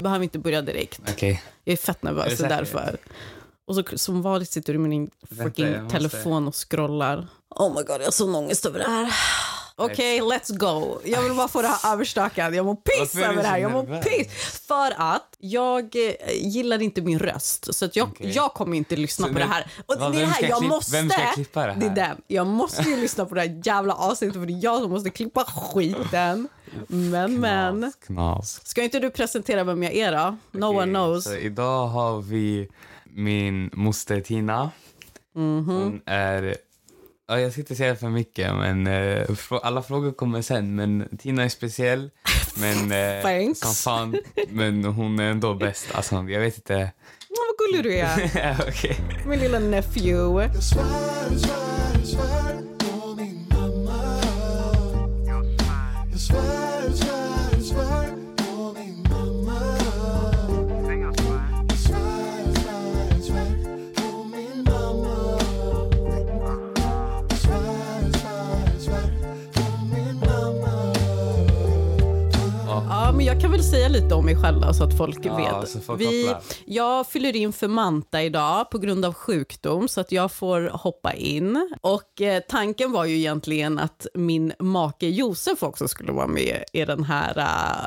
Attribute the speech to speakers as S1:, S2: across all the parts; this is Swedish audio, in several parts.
S1: Jag behöver inte börja direkt.
S2: Okej.
S1: Jag är fett nervös det är därför. Och så som vanligt sitter du med din
S2: Vänta,
S1: freaking
S2: måste-
S1: telefon och scrollar. Oh my god, jag har sån ångest över det här. Okej, let's go. Jag vill bara få det här överstökat. Jag mår piss över det här. Jag mår piss. För att jag eh, gillar inte min röst. Så att jag,
S2: Okej.
S1: jag kommer inte lyssna
S2: Så
S1: på
S2: nu-
S1: det här. Och
S2: Vad,
S1: det är det
S2: vem
S1: här, jag måste...
S2: vem ska klippa det här?
S1: Det är den. Jag måste ju lyssna på det här jävla avsnittet för det är jag som måste klippa skiten. Men, men.
S2: Knas, knas.
S1: Ska inte du presentera vem jag är då? No
S2: Okej,
S1: one knows.
S2: Så idag har vi min moster Tina.
S1: Mhm.
S2: Hon är... Ja, jag ska inte säga för mycket, men eh, alla frågor kommer sen. Men Tina är speciell, men eh,
S1: Thanks.
S2: som fan. Men hon är ändå bäst. Alltså, jag vet inte.
S1: Åh, vad gullig du är.
S2: Okej.
S1: Min lilla nephew.
S3: Jag svär,
S1: men jag kan väl säga lite om mig själv då, så att folk
S2: Ja,
S1: vet.
S2: så folk
S1: Vi, jag fyller in för Manta idag på grund av sjukdom så att jag får hoppa in. Och eh, tanken var ju egentligen att min make Josef också skulle vara med i den här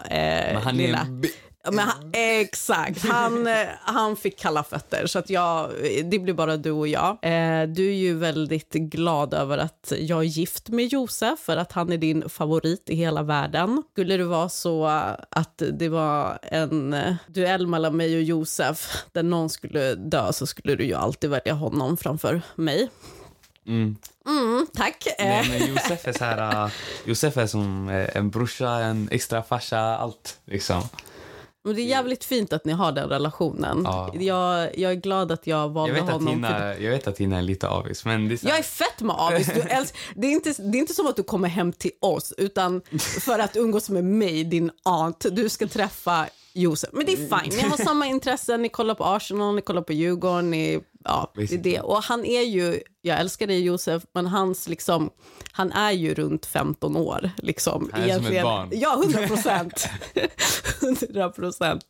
S1: eh,
S2: Men han är
S1: lilla... Ja, Men han, exakt, han, eh, han fick kalla fötter så att jag, det blir bara du och jag. Eh, du är ju väldigt glad över att jag är gift med Josef för att han är din favorit i hela världen. Skulle det vara så att det var en eh, duell mellan mig och Josef där någon skulle dö så skulle du ju alltid välja honom framför mig.
S2: Mm.
S1: Mm, tack.
S2: Nej,
S1: Eh,
S2: men Josef är så här... Josef är som en brorsa, en extra farsa, allt liksom.
S1: Och det är jävligt fint att ni har den relationen.
S2: Ja.
S1: Jag, jag är glad att jag
S2: Jag
S1: valde
S2: vet, att
S1: honom. för
S2: Tina, jag vet att Tina är lite avis, men det är så
S1: Jag är fett med avis. Du älsk- det, är inte, det är inte som att du kommer hem till oss, utan för att umgås med mig, din aunt. Du ska träffa Josef. Men det är fine. Ni har samma intressen. Ni kollar på Arsenal, ni kollar på Djurgården. Ni, ja, det är det. Och han är ju, jag älskar dig Josef, men hans liksom, han är ju runt 15 år. Liksom,
S2: Han är som ett barn.
S1: Ja, 100 procent. 100 procent.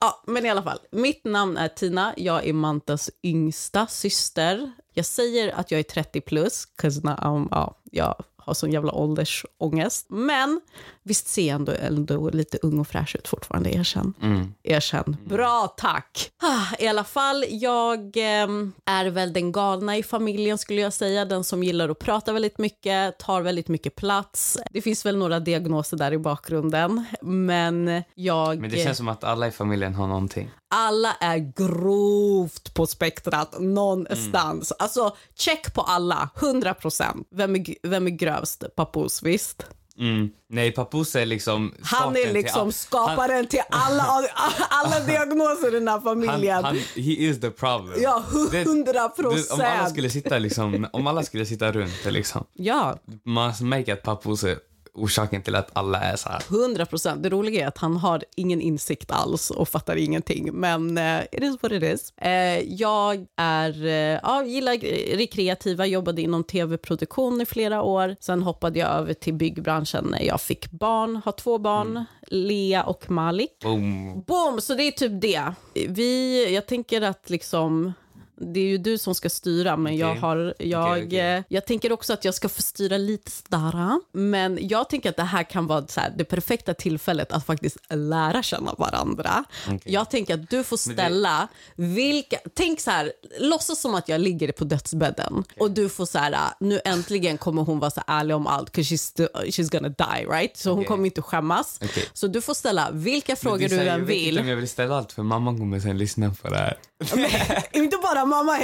S1: Ja, men i alla fall. Mitt namn är Tina. Jag är Mantas yngsta syster. Jag säger att jag är 30 plus, 'cause now, ja, jag har sån jävla åldersångest. Men visst ser jag ändå, ändå lite ung och fräsch ut fortfarande, erkänn.
S2: mm.
S1: Erkänn. Bra, tack. Ah, I alla fall, jag ehm, är väl den galna i familjen skulle jag säga. Den som gillar att prata väldigt mycket, tar väldigt mycket plats. Det finns väl några diagnoser där i bakgrunden, men jag...
S2: Men det känns som att alla i familjen har någonting.
S1: Alla är grovt på spektrat någonstans. Alltså, check på alla, 100 procent. Vem, är vem är grövst? Pappos, visst?
S2: Mm. Nej, Papoose är liksom
S1: Han är
S2: till
S1: liksom
S2: all-
S1: skaparen till alla, alla diagnoser i den här
S2: Han,
S1: familjen.
S2: han, he is the problem.
S1: Ja, 100
S2: du, om alla
S1: procent.
S2: skulle sitta liksom, om alla skulle sitta runt det liksom.
S1: Ja,
S2: Man märker att Papoose orsaken till att alla är så här.
S1: 100 procent. Det roliga är att han har ingen insikt alls och fattar ingenting. Men eh, it is what it is. Eh, jag är, eh, ja, gillar det kreativa, jobbade inom tv-produktion i flera år. Sen hoppade jag över till byggbranschen när jag fick barn, har två barn, Lea och Malik.
S2: Boom.
S1: Boom! Så det är typ det. Vi, jag tänker att liksom... Det är ju du som ska styra, men jag
S2: Okej.
S1: har... Jag,
S2: Okej, okej.
S1: eh, jag tänker också att jag ska få styra lite sådär. Men jag tänker att det här kan vara så här, det perfekta tillfället att faktiskt lära känna varandra. Jag tänker att du får
S2: Men det-
S1: ställa vilka... Tänk så här, låtsas som att jag ligger på dödsbädden och du får så här, nu äntligen kommer hon vara så ärlig om allt, 'cause she's, she's gonna die, right? Så hon kommer inte skämmas. Så du får ställa vilka
S2: Men
S1: frågor du
S2: här, jag
S1: än
S2: vet inte
S1: vill.
S2: om jag vill ställa allt för mamma kommer sen lyssna på det här.
S1: inte bara mamma,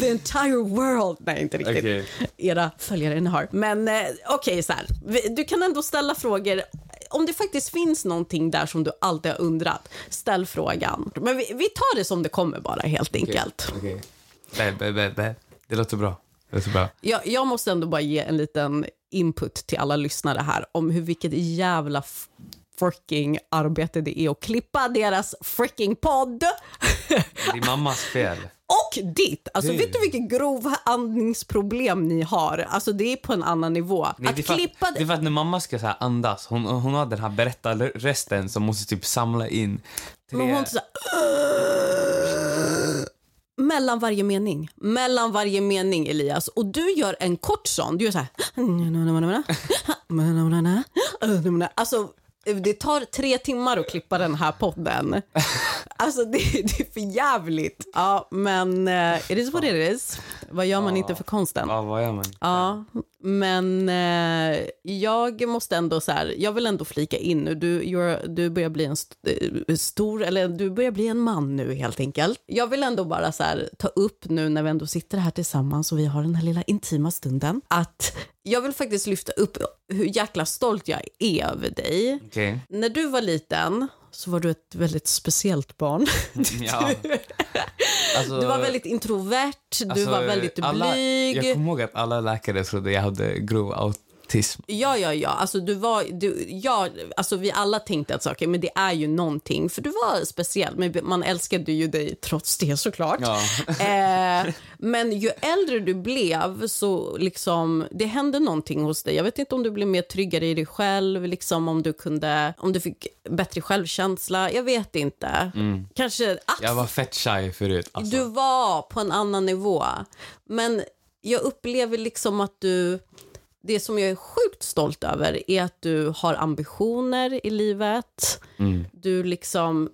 S1: the entire world. Nej, inte riktigt.
S2: Okej.
S1: Era följare ni har. Men eh, okej, så här. Du kan ändå ställa frågor. Om det faktiskt finns någonting där som du alltid har undrat, ställ frågan. Men vi, vi tar det som det kommer bara, helt enkelt.
S2: Okej. Bä, bä, bä. Det låter bra. Det låter bra.
S1: Jag, jag måste ändå bara ge en liten input till alla lyssnare här om hur vilket jävla freaking arbete det är att klippa deras freaking podd.
S2: Det är mammas fel.
S1: Och ditt. Alltså, vet du vilket grova andningsproblem ni har? Alltså, det är på en annan nivå.
S2: Nej,
S1: att
S2: det, är
S1: klippa...
S2: att, det är för att när mamma ska så andas, hon, hon har den här berättarrösten som måste typ samla in tre...
S1: Men hon så här, Mellan varje mening. Mellan varje mening, Elias. Och du gör en kort sån. Du gör så här... Alltså, det tar tre timmar att klippa den här podden. Alltså, det, det är för jävligt. Ja, men uh, it is what it is. Vad gör man inte för konsten?
S2: Ja, vad gör man?
S1: Ja, men eh, jag måste ändå så här, jag vill ändå flika in nu, du, du börjar bli en st eh, stor, eller du börjar bli en man nu helt enkelt. Jag vill ändå bara så här, ta upp nu när vi ändå sitter här tillsammans och vi har den här lilla intima stunden, att jag vill faktiskt lyfta upp hur jäkla stolt jag är över dig.
S2: Okej.
S1: När du var liten så var du ett väldigt speciellt barn.
S2: Ja. Alltså,
S1: Du var väldigt introvert, du
S2: alltså,
S1: var väldigt
S2: alla,
S1: blyg.
S2: Jag kommer ihåg att alla läkare trodde jag hade grov autism.
S1: Ja, ja, ja. Alltså, du var, du, ja alltså, vi alla tänkte att okay, men det är ju någonting, för du var speciell. Men man älskade ju dig trots det såklart.
S2: Ja.
S1: Eh, men ju äldre du blev så liksom, det hände någonting hos dig. Jag vet inte om du blev mer tryggare i dig själv, liksom, om du kunde, om du fick bättre självkänsla. Jag vet inte. Kanske att
S2: Jag var fett shy förut. Alltså.
S1: du var på en annan nivå. Men jag upplever liksom att du... Det som jag är sjukt stolt över är att du har ambitioner i livet.
S2: Mm.
S1: Du liksom,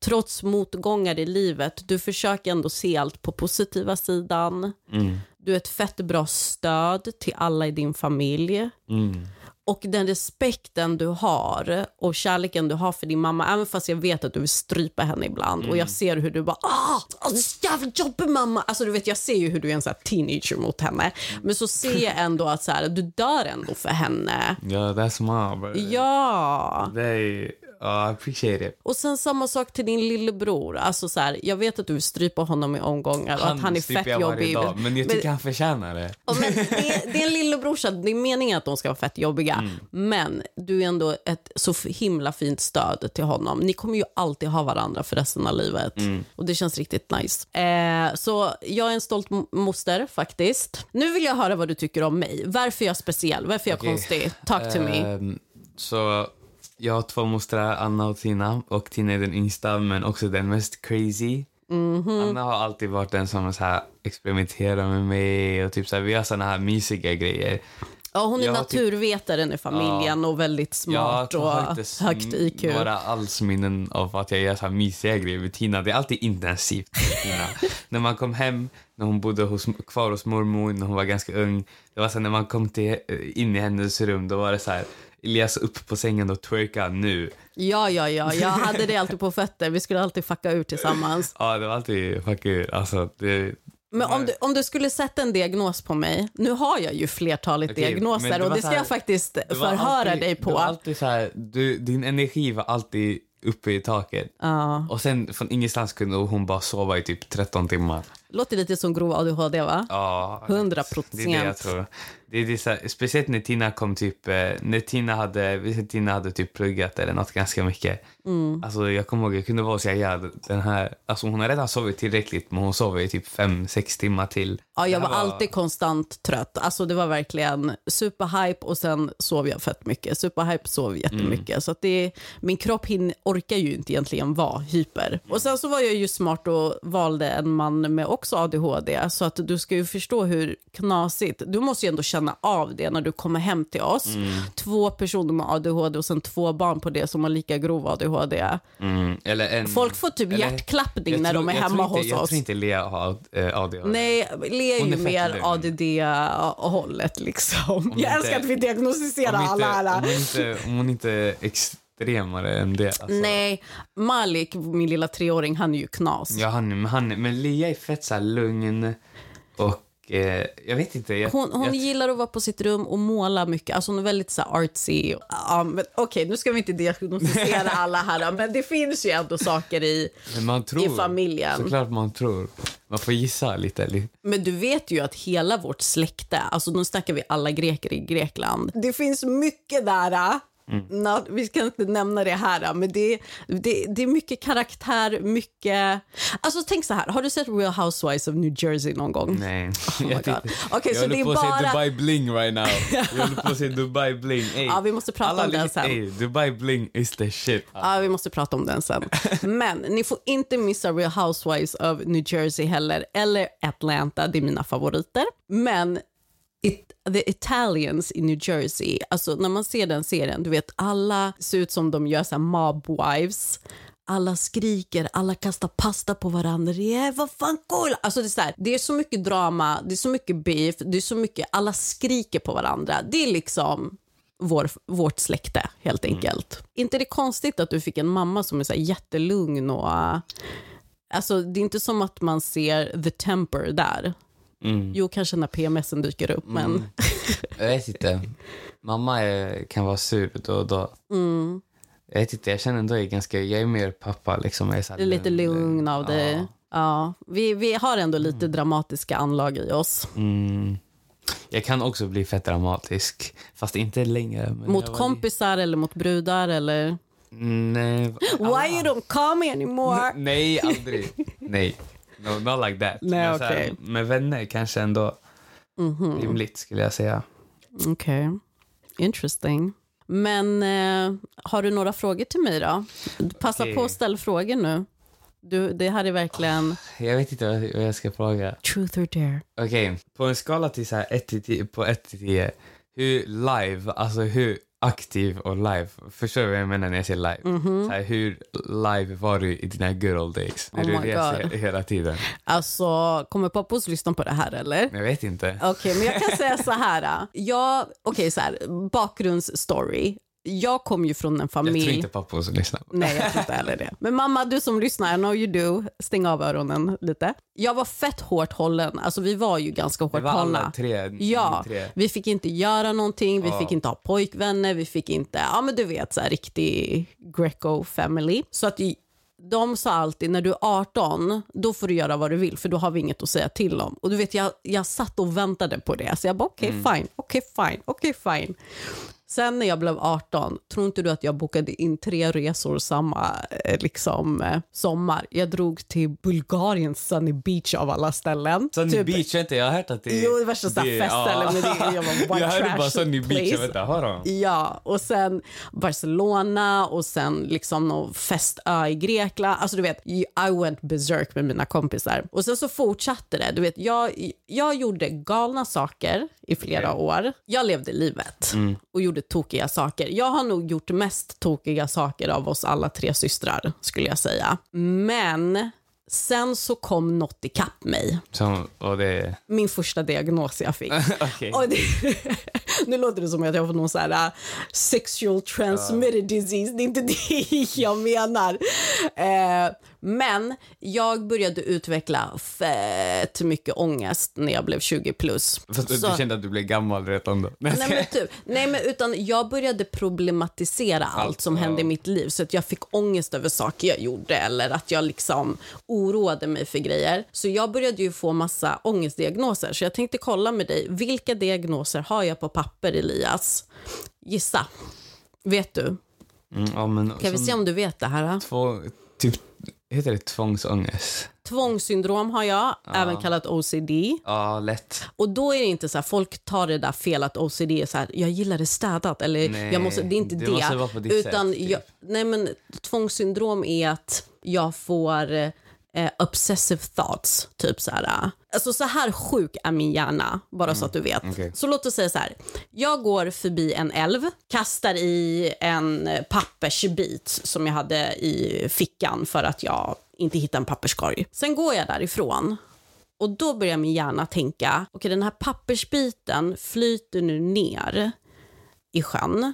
S1: trots motgångar i livet, du försöker ändå se allt på positiva sidan.
S2: Mm.
S1: Du är ett fett bra stöd till alla i din familj.
S2: Mm.
S1: Och den respekten du har och kärleken du har för din mamma, även fast jag vet att du vill strypa henne ibland och
S2: Mm.
S1: jag ser hur du bara ah, det är så jävla jobbig mamma. Alltså du vet, jag ser ju hur du är en sån här teenager mot henne. Men så ser jag ändå att så här, du dör ändå för henne.
S2: Ja, that's mom.
S1: Ja.
S2: They, uh, I appreciate it.
S1: Och sen samma sak till din lillebror. Alltså så här, jag vet att du strypa honom i omgångar och att han är
S2: stryper
S1: fett
S2: jag
S1: jobbig.
S2: dag, men jag tycker han förtjänar det.
S1: Ja, men det, det är en lillebrorsa, det är meningen att de ska vara fett jobbiga.
S2: Mm.
S1: Men du är ändå ett så himla fint stöd till honom. Ni kommer ju alltid ha varandra för resten av livet.
S2: Mm.
S1: Och det känns riktigt nice. Eh, så jag är en stolt moster faktiskt. Nu vill jag höra vad du tycker om mig. Varför är jag speciell? Varför är jag
S2: Okej.
S1: konstig? Talk to me.
S2: Ehm, så jag har två mostrar, Anna och Tina. Och Tina är den yngsta, men också den mest crazy.
S1: Mhm.
S2: Anna har alltid varit den som så här, experimenterar med mig och typ så här, vi gör såna här mysiga grejer.
S1: Ja, hon är
S2: jag har typ-
S1: naturvetaren i familjen och väldigt smart
S2: jag
S1: och
S2: har inte s-
S1: högt IQ.
S2: några alls minnen av att jag gör så här mysiga grejer med Tina. Det är alltid intensivt med Tina. när man kom hem, när hon bodde hos, kvar hos mormor när hon var ganska ung. Det var så här, när man kom till, in i hennes rum, då var det så här Elias upp på sängen och twerka nu.
S1: Ja, ja, ja. Jag hade det alltid på fötter. Vi skulle alltid fucka ur tillsammans.
S2: Ja, det var alltid fuck ur. Alltså, det,
S1: Men om du, om du skulle sätta en diagnos på mig, nu har jag ju flertalet
S2: men
S1: diagnoser
S2: det
S1: och det ska
S2: här-
S1: jag faktiskt förhöra
S2: alltid-
S1: dig
S2: Det var
S1: på.
S2: alltid så här, du, din energi var alltid uppe i taket.
S1: Ja.
S2: Och sen från ingenstans kunde hon bara sova i typ 13 timmar.
S1: Låter lite som grov ADHD va?
S2: Ja,
S1: 100
S2: Det är det jag tror. Det är det så här, speciellt när Tina kom typ, eh, när Tina hade, Tina hade typ pluggat eller något ganska mycket.
S1: Mm.
S2: Alltså jag kommer ihåg, jag kunde vara och säga ja, den här, alltså hon har redan sovit tillräckligt men hon sover i typ fem sex timmar till.
S1: Ja, jag var
S2: här
S1: alltid konstant trött. Alltså det var verkligen superhype och sen sov jag fett mycket. Superhype sov jättemycket.
S2: Mm.
S1: Så att det, min kropp hin, orkar ju inte egentligen vara hyper. Och sen så var jag ju smart och valde en man med också ADHD. Så att du ska ju förstå hur knasigt. Du måste ju ändå känna av det när du kommer hem till oss.
S2: Mm.
S1: Två personer med ADHD och sen två barn på det som har lika grov ADHD.
S2: Mm, eller en,
S1: Folk får typ
S2: eller-
S1: hjärtklappning
S2: jag
S1: när
S2: tror-
S1: de är
S2: jag
S1: hemma
S2: inte,
S1: hos
S2: jag
S1: oss.
S2: tror inte Lea har ADHD.
S1: Nej, Lea är ju
S2: är
S1: mer. ADD-hållet liksom.
S2: Om
S1: jag
S2: inte-
S1: älskar att vi diagnostiserar alla
S2: om inte, om hon inte extremare än det. Alltså.
S1: Nej, Malik, min lilla treåring, han är ju knas.
S2: Ja, han, men, han, men Lea är fett så lugn och eh, jag vet inte. Jag,
S1: Hon, hon
S2: jag,
S1: gillar att vara på sitt rum och måla mycket. Alltså hon är väldigt så artsy. Men Okej, nu ska vi inte diagnostisera alla här, men det finns ju ändå saker i...
S2: tror,
S1: i familjen.
S2: Såklart man tror. Man får gissa lite. li-
S1: Men du vet ju att hela vårt släkte, alltså nu snackar vi alla greker i Grekland. Det finns mycket där äh, Nå, vi ska inte nämna det här, men det, det, det är mycket karaktär, mycket... Alltså tänk så här, har du sett Real Housewives of New Jersey någon gång?
S2: Nej.
S1: Oh my God. Okej,
S2: jag
S1: så det
S2: håller
S1: är
S2: på att
S1: bara...
S2: se Dubai Bling right now. Jag håller på att se Dubai Bling. Ey,
S1: Ja, vi måste prata
S2: alla
S1: om den sen.
S2: Ey, Dubai Bling is the shit.
S1: Ja, vi måste prata om den sen. Men ni får inte missa Real Housewives of New Jersey heller, eller Atlanta, det är mina favoriter. Men it, The Italians i New Jersey, alltså när man ser den serien, du vet alla ser ut som de gör så här mob wives. Alla skriker, alla kastar pasta på varandra. Är vad fan cool! Alltså det, är så här, det är så mycket drama, det är så mycket beef, det är så mycket, alla skriker på varandra. Det är liksom vår, vårt släkte, helt enkelt. Inte det konstigt att du fick en mamma som är så här jättelugn och... Alltså, det är inte som att man ser the temper där.
S2: Mm.
S1: Jo, kanske när PMSen dyker upp, men...
S2: Jag vet inte. Mamma är, kan vara sur då och då.
S1: Mm,
S2: Jag vet inte, jag känner ändå jag är ganska, jag är mer pappa liksom. Jag är, här
S1: är lite lugn av dig.
S2: Ja.
S1: Ja. vi, vi har ändå lite dramatiska anlag i oss.
S2: Mm. Jag kan också bli fett dramatisk, fast inte längre.
S1: Mot kompisar eller mot brudar eller...
S2: li- Nej.
S1: Why you don't call me anymore?
S2: Nej, aldrig. Nej. No, not like that.
S1: Nej,
S2: Men så här. Med vänner kanske ändå rimligt skulle jag säga.
S1: Okej, interesting. Men eh, har du några frågor till mig då? Passa
S2: Okej.
S1: på att ställa frågor nu. Du, det här är verkligen
S2: Jag vet inte vad jag ska fråga.
S1: truth or dare.
S2: Okej, på en skala till så här 1 till 10, på 1 till 10, hur live, alltså hur aktiv och live, förstår du vad jag menar när jag säger live? Så här, hur live var du i dina good old days? När
S1: Oh
S2: du reser
S1: God.
S2: hela tiden?
S1: Alltså, kommer pappos lyssna på det här eller?
S2: Jag vet inte.
S1: Okej, men jag kan säga så här. Jag, okej, så här, bakgrundsstory. Jag kom ju från en
S2: Jag
S1: familj...
S2: tror inte som lyssnar.
S1: Nej, jag tror inte heller det. Men mamma, du som lyssnar, I know you do, stäng av öronen lite. Jag var fett hårt hållen. Alltså vi var ju ganska hårt
S2: var alla
S1: hållna.
S2: tre.
S1: Ja,
S2: tre.
S1: vi fick inte göra någonting, vi
S2: Ja.
S1: fick inte ha pojkvänner, vi fick inte, ja men du vet så här riktig Greco family. Så att de sa alltid när du är 18, då får du göra vad du vill för då har vi inget att säga till om. Och du vet jag, jag satt och väntade på det så jag bara okej fine, okej fine, okej fine. Sen när jag blev 18, tror inte du att jag bokade in tre resor samma eh, liksom, eh, sommar? Jag drog till Bulgariens Sunny Beach av alla ställen.
S2: Sunny
S1: Typ-
S2: Beach, vänta, jag har hört att det
S1: Jo, det värsta men det- jag var white
S2: Jag hörde bara Sunny Beach, jag
S1: place.
S2: vet inte, har de?
S1: Ja, och sen Barcelona och sen liksom någon festö i Grekland. Alltså du vet, I went berserk med mina kompisar. Och sen så fortsatte det. Du vet, jag, jag gjorde galna saker i flera år. Jag levde livet och gjorde tokiga saker. Jag har nog gjort mest tokiga saker av oss alla tre systrar, skulle jag säga. Men sen så kom något ikapp mig.
S2: Som, och det...
S1: Min första diagnos jag fick. Och det, nu låter det som att jag har fått någon så här uh, sexual transmitted disease. Det är inte det jag menar. Eh, men jag började utveckla fett mycket ångest när jag blev 20 plus.
S2: Fast du
S1: Så-
S2: kände att du blev gammal redan då?
S1: Nej men, typ, nej men utan jag började problematisera allt,
S2: Allt,
S1: som
S2: ja.
S1: hände i mitt liv så att jag fick ångest över saker jag gjorde eller att jag liksom oroade mig för grejer. Så jag började ju få massa ångestdiagnoser så jag tänkte kolla med dig, vilka diagnoser har jag på papper Elias? Gissa. Vet du?
S2: Mm, ja, men,
S1: Kan vi se om du vet det här?
S2: Två, typ, heter det tvångsångest?
S1: Tvångssyndrom har jag, även kallat OCD.
S2: Ja, lätt.
S1: Och då är det inte så här, folk tar det där fel att OCD är så här, jag gillar det städat eller
S2: Nej,
S1: jag måste, det är inte
S2: det
S1: det. utan
S2: sätt, typ.
S1: jag, nej men tvångssyndrom är att jag får eh, obsessive thoughts, typ så här. Alltså så här sjuk är min hjärna, bara så att du vet.
S2: Mm, okej.
S1: Så låt oss säga så här, jag går förbi en älv, kastar i en eh, pappersbit som jag hade i fickan för att jag inte hittade en papperskorg. Sen går jag därifrån och då börjar min hjärna tänka, okej den här pappersbiten flyter nu ner i sjön.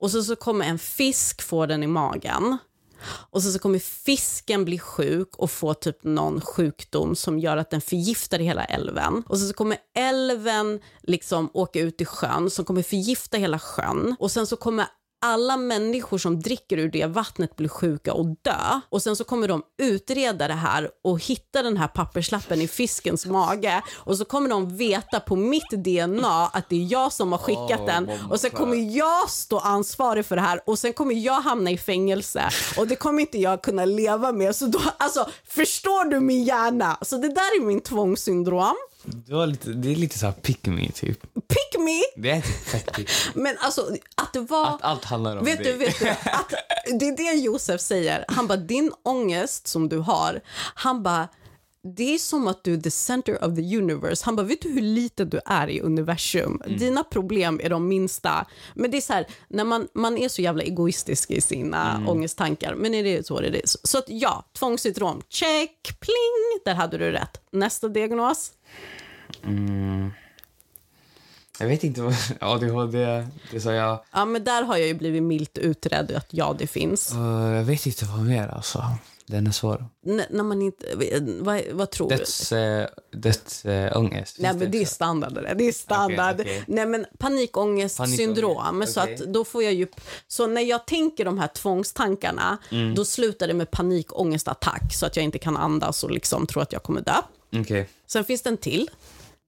S1: Och så, så kommer en fisk få den i magen. Och så, så kommer fisken bli sjuk och få typ någon sjukdom som gör att den förgiftar hela älven. Och så, så kommer älven liksom åka ut i sjön som kommer förgifta hela sjön. Och sen så kommer alla människor som dricker ur det vattnet blir sjuka och dö. Och sen så kommer de utreda det här och hitta den här papperslappen i fiskens mage. Och så kommer de veta på mitt DNA att det är jag som har skickat
S2: Åh,
S1: den. Och sen kommer jag stå ansvarig för det här och sen kommer jag hamna i fängelse. Och det kommer inte jag kunna leva med. Så då, alltså, förstår du min hjärna? Så det där är min tvångssyndrom.
S2: Du har lite, det är lite så här pick me, typ.
S1: Pick me!
S2: Det är typ fett pick me.
S1: Men alltså att det var...
S2: Att allt handlar om
S1: Vet
S2: dig.
S1: du, vet du, att det är det Josef säger. Han bara, din ångest som du har, han bara, det är som att du är the center of the universe. Han bara, vet du hur liten du är i universum? Dina problem är de minsta. Men det är så här, när man, man är så jävla egoistisk i sina ångesttankar. Men är det så det är? Så att ja, tvångssyndrom, check, pling, där hade du rätt. Nästa diagnos?
S2: Jag vet inte vad... ADHD, det sa jag.
S1: Ja, men där har jag ju blivit milt utredd att ja, det finns.
S2: Uh, jag vet inte vad mer, alltså. Den är svår.
S1: N- när man inte, vad, vad tror du?
S2: Döds, äh, dödsångest.
S1: Nej, men det är standard. Det, är standard.
S2: Okej, okej.
S1: Nej, men panikångestsyndrom.
S2: Panikångest,
S1: Så
S2: okej.
S1: att då får jag ju... Så när jag tänker de här tvångstankarna,
S2: Mm.
S1: då slutar det med panikångestattack så att jag inte kan andas och liksom tror att jag kommer dö.
S2: Okej.
S1: Sen finns det en till.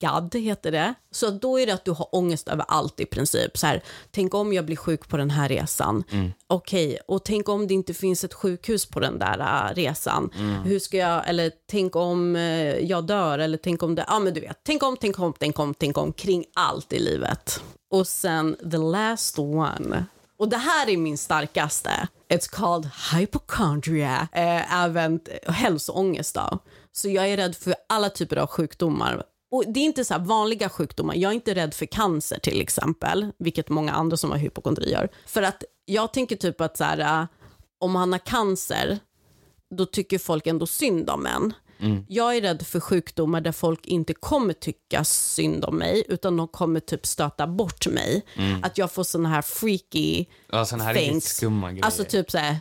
S1: GAD heter det. Så då är det att du har ångest över allt i princip. Så här, tänk om jag blir sjuk på den här resan. Okej, och tänk om det inte finns ett sjukhus på den där äh, resan. Hur ska jag, eller tänk om eh, jag dör, eller tänk om det, ja men du vet. Tänk om, tänk om, tänk om, tänk om kring allt i livet. Och sen the last one. Och det här är min starkaste. It's called hypochondria. Eh, även hälsoångest då. Så jag är rädd för alla typer av sjukdomar. Och Det är inte så vanliga sjukdomar. Jag är inte rädd för cancer till exempel, vilket många andra som har hypokondri gör. För att jag tänker typ att så här, äh, om han har cancer, då tycker folk ändå synd om en. Jag är rädd för sjukdomar där folk inte kommer tycka synd om mig, utan de kommer typ stöta bort mig. Att jag får såna här freaky
S2: Ja, såna här
S1: things.
S2: skumma grejer.
S1: Alltså typ så här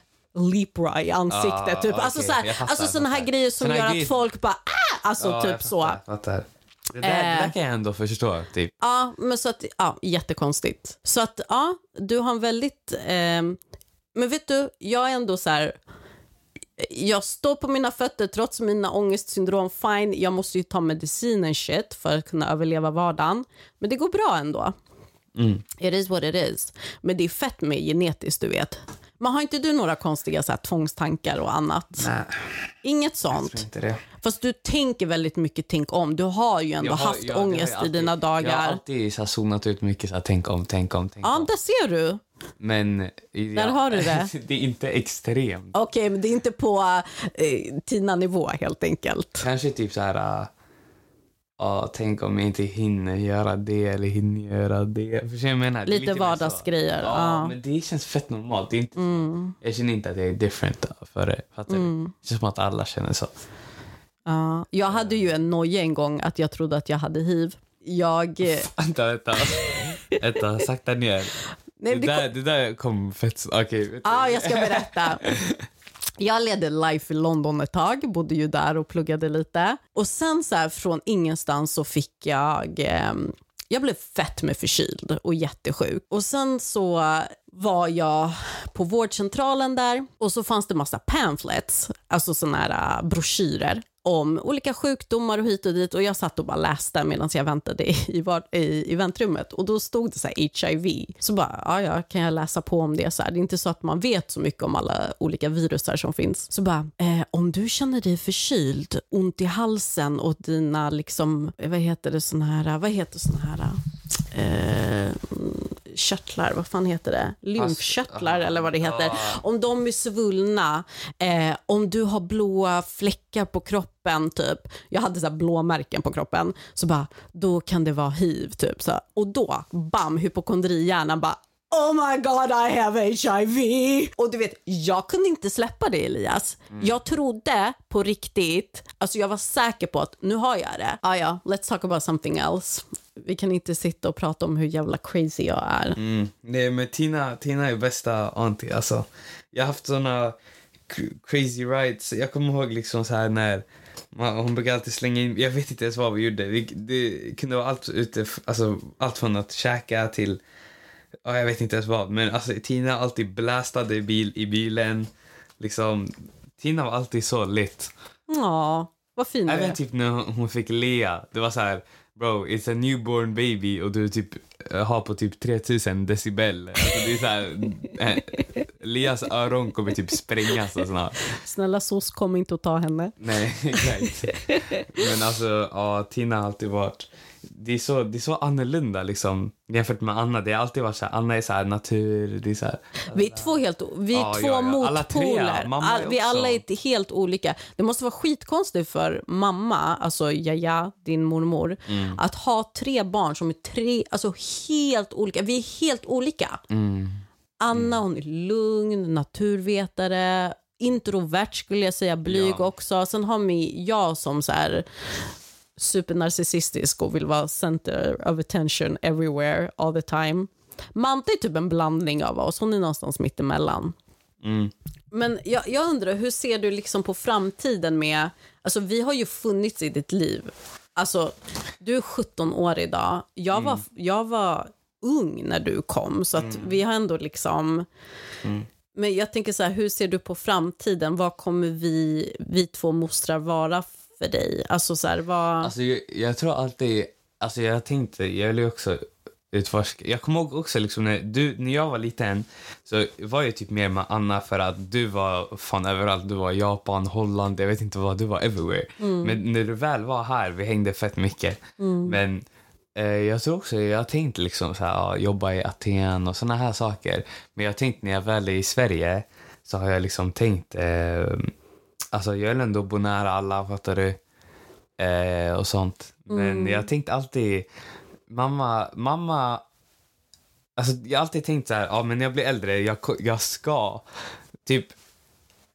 S1: Libra i ansiktet.
S2: Ah,
S1: typ.
S2: okej,
S1: Alltså, så här,
S2: jag fattar,
S1: alltså såna här
S2: fattar.
S1: grejer som
S2: Såna
S1: gör att folk bara ah! Alltså
S2: Ja,
S1: typ
S2: jag
S1: så.
S2: fattar, fattar. Det, där, det
S1: Eh.
S2: där kan jag ändå förstå. Typ.
S1: Ja, men så att, ja, jättekonstigt. Så att, ja, du har en väldigt... ehm, men vet du, jag är ändå så här... Jag står på mina fötter trots mina ångestsyndrom. Fine, jag måste ju ta medicinen shit för att kunna överleva vardagen. Men det går bra ändå.
S2: Mm.
S1: It is what it is. Men det är fett med genetiskt, du vet. Men har inte du några konstiga så här, tvångstankar och annat?
S2: Nej,
S1: Inget
S2: jag
S1: sånt?
S2: tror inte det.
S1: Fast du tänker väldigt mycket tänk om. Du har ju ändå
S2: Jag har-
S1: haft
S2: jag-
S1: ångest
S2: jag
S1: i
S2: alltid-
S1: dina dagar.
S2: Jag har alltid så här zonat ut mycket, så här, tänk om, tänk om, tänk
S1: Ja,
S2: om.
S1: där ser du.
S2: Men...
S1: Där har du det.
S2: det är inte extremt.
S1: Okej, men det är inte på eh, Tina-nivå helt enkelt.
S2: Kanske typ så här... Ja, tänk om jag inte hinner göra det eller hinner göra det. Förstår jag menar?
S1: Lite
S2: så.
S1: vardagsgrejer,
S2: Ja,
S1: ja. Mm.
S2: men det känns fett normalt. Det är inte så. Jag känner inte att jag är different för det. Fattar du? Det känns som att alla känner så.
S1: Ja. Jag hade ju en noja en gång att jag trodde att jag hade hiv. Jag... eh,
S2: Vänta, vänta. vänta, sakta ner.
S1: Nej,
S2: det,
S1: det
S2: där, det där kom fett... Okej. du.
S1: Ja, jag ska berätta. Jag ledde Life i London ett tag, bodde ju där och pluggade lite. Och sen så här från ingenstans så fick jag... Eh, jag blev fett med förkyld och jättesjuk. Och sen så var jag på vårdcentralen där och så fanns det massa pamphlets, alltså såna här äh, broschyrer om olika sjukdomar och hit och dit och jag satt och bara läste medan jag väntade i, var- i, i väntrummet och då stod det så här HIV. Så bara, ja, ja, kan jag läsa på om det? Så här, det är inte så att man vet så mycket om alla olika virusar som finns. Så bara, eh, om du känner dig förkyld, ont i halsen och dina liksom, eh, vad heter det sån här, vad heter sån här, eh, mm, körtlar, vad fan heter det? Lymfkörtlar eller vad det heter. Om de är svullna, eh, om du har blåa fläckar på kroppen, typ. Jag hade så här blåmärken på kroppen, så bara, då kan det vara hiv, typ. Så. Och då, bam, hypokondrihjärnan bara, Oh my god, I have HIV! Och du vet, jag kunde inte släppa det Elias. Jag trodde på riktigt, alltså jag var säker på att nu har jag det. Ah, ja, let's talk about something else. Vi kan inte sitta och prata om hur jävla crazy jag är.
S2: Mm. Nej, men Tina, Tina är bästa auntie. Alltså, jag har haft såna cr- crazy rides. Jag kommer ihåg liksom så här när man, hon brukar alltid slänga in, jag vet inte ens vad vi gjorde. Det, det kunde vara allt ute, alltså allt från att käka till ja, jag vet inte ens vad, men alltså Tina alltid blastade i, bil, i bilen. Liksom, Tina var alltid så lit.
S1: Ja, vad fin
S2: Även typ när hon fick Lea, det var så här, bro, it's a newborn baby och du typ eh, har på typ 3000 decibel. Alltså det är så här, eh, Leas öron kommer typ sprängas och snart.
S1: Snälla SOS, kom inte att ta henne.
S2: Nej, exakt. Men alltså, ja, Tina har alltid varit... Det är, så, det är så annorlunda liksom jämfört med Anna. Det har alltid varit så här, Anna är så här natur, det är så här...
S1: Vi är två, helt, vi är
S2: Ja,
S1: två
S2: ja, ja. Alla
S1: motpoler.
S2: mamma
S1: All, vi alla är helt olika. Det måste vara skitkonstigt för mamma, alltså Jaja, din mormor,
S2: Mm.
S1: att ha tre barn som är tre, alltså helt olika. Vi är helt olika.
S2: Mm.
S1: Anna hon är lugn, naturvetare, introvert skulle jag säga, blyg
S2: Ja.
S1: också. Sen har vi jag som så här supernarcissistisk och vill vara center of attention everywhere all the time. Manta är typ en blandning av oss, hon är någonstans mittemellan.
S2: Mm.
S1: Men jag, jag undrar, hur ser du liksom på framtiden med... Alltså vi har ju funnits i ditt liv. Alltså, du är 17 år idag. Jag var, jag var ung när du kom, så att vi har ändå liksom... Men jag tänker så här, hur ser du på framtiden? Vad kommer vi, vi två mostrar vara för dig? Alltså så här, vad...
S2: Alltså, jag, jag tror alltid... Alltså, jag tänkte... Jag vill ju också utforska. Jag kommer ihåg också liksom när, du, när jag var liten så var jag typ mer med Anna för att du var fan överallt. Du var i Japan, Holland, jag vet inte vad. Du var everywhere. Men när du väl var här, vi hängde fett mycket. Men eh, jag tror också, jag tänkte liksom så här, jobba i Aten och såna här saker. Men jag tänkte när jag väl är i Sverige så har jag liksom tänkt eh, Alltså jag vill ändå bo nära alla, fattar du? Eh, och sånt. Men jag tänkte alltid, mamma, mamma, alltså jag har alltid tänkt så här, ja men när jag blir äldre, jag, jag ska, typ,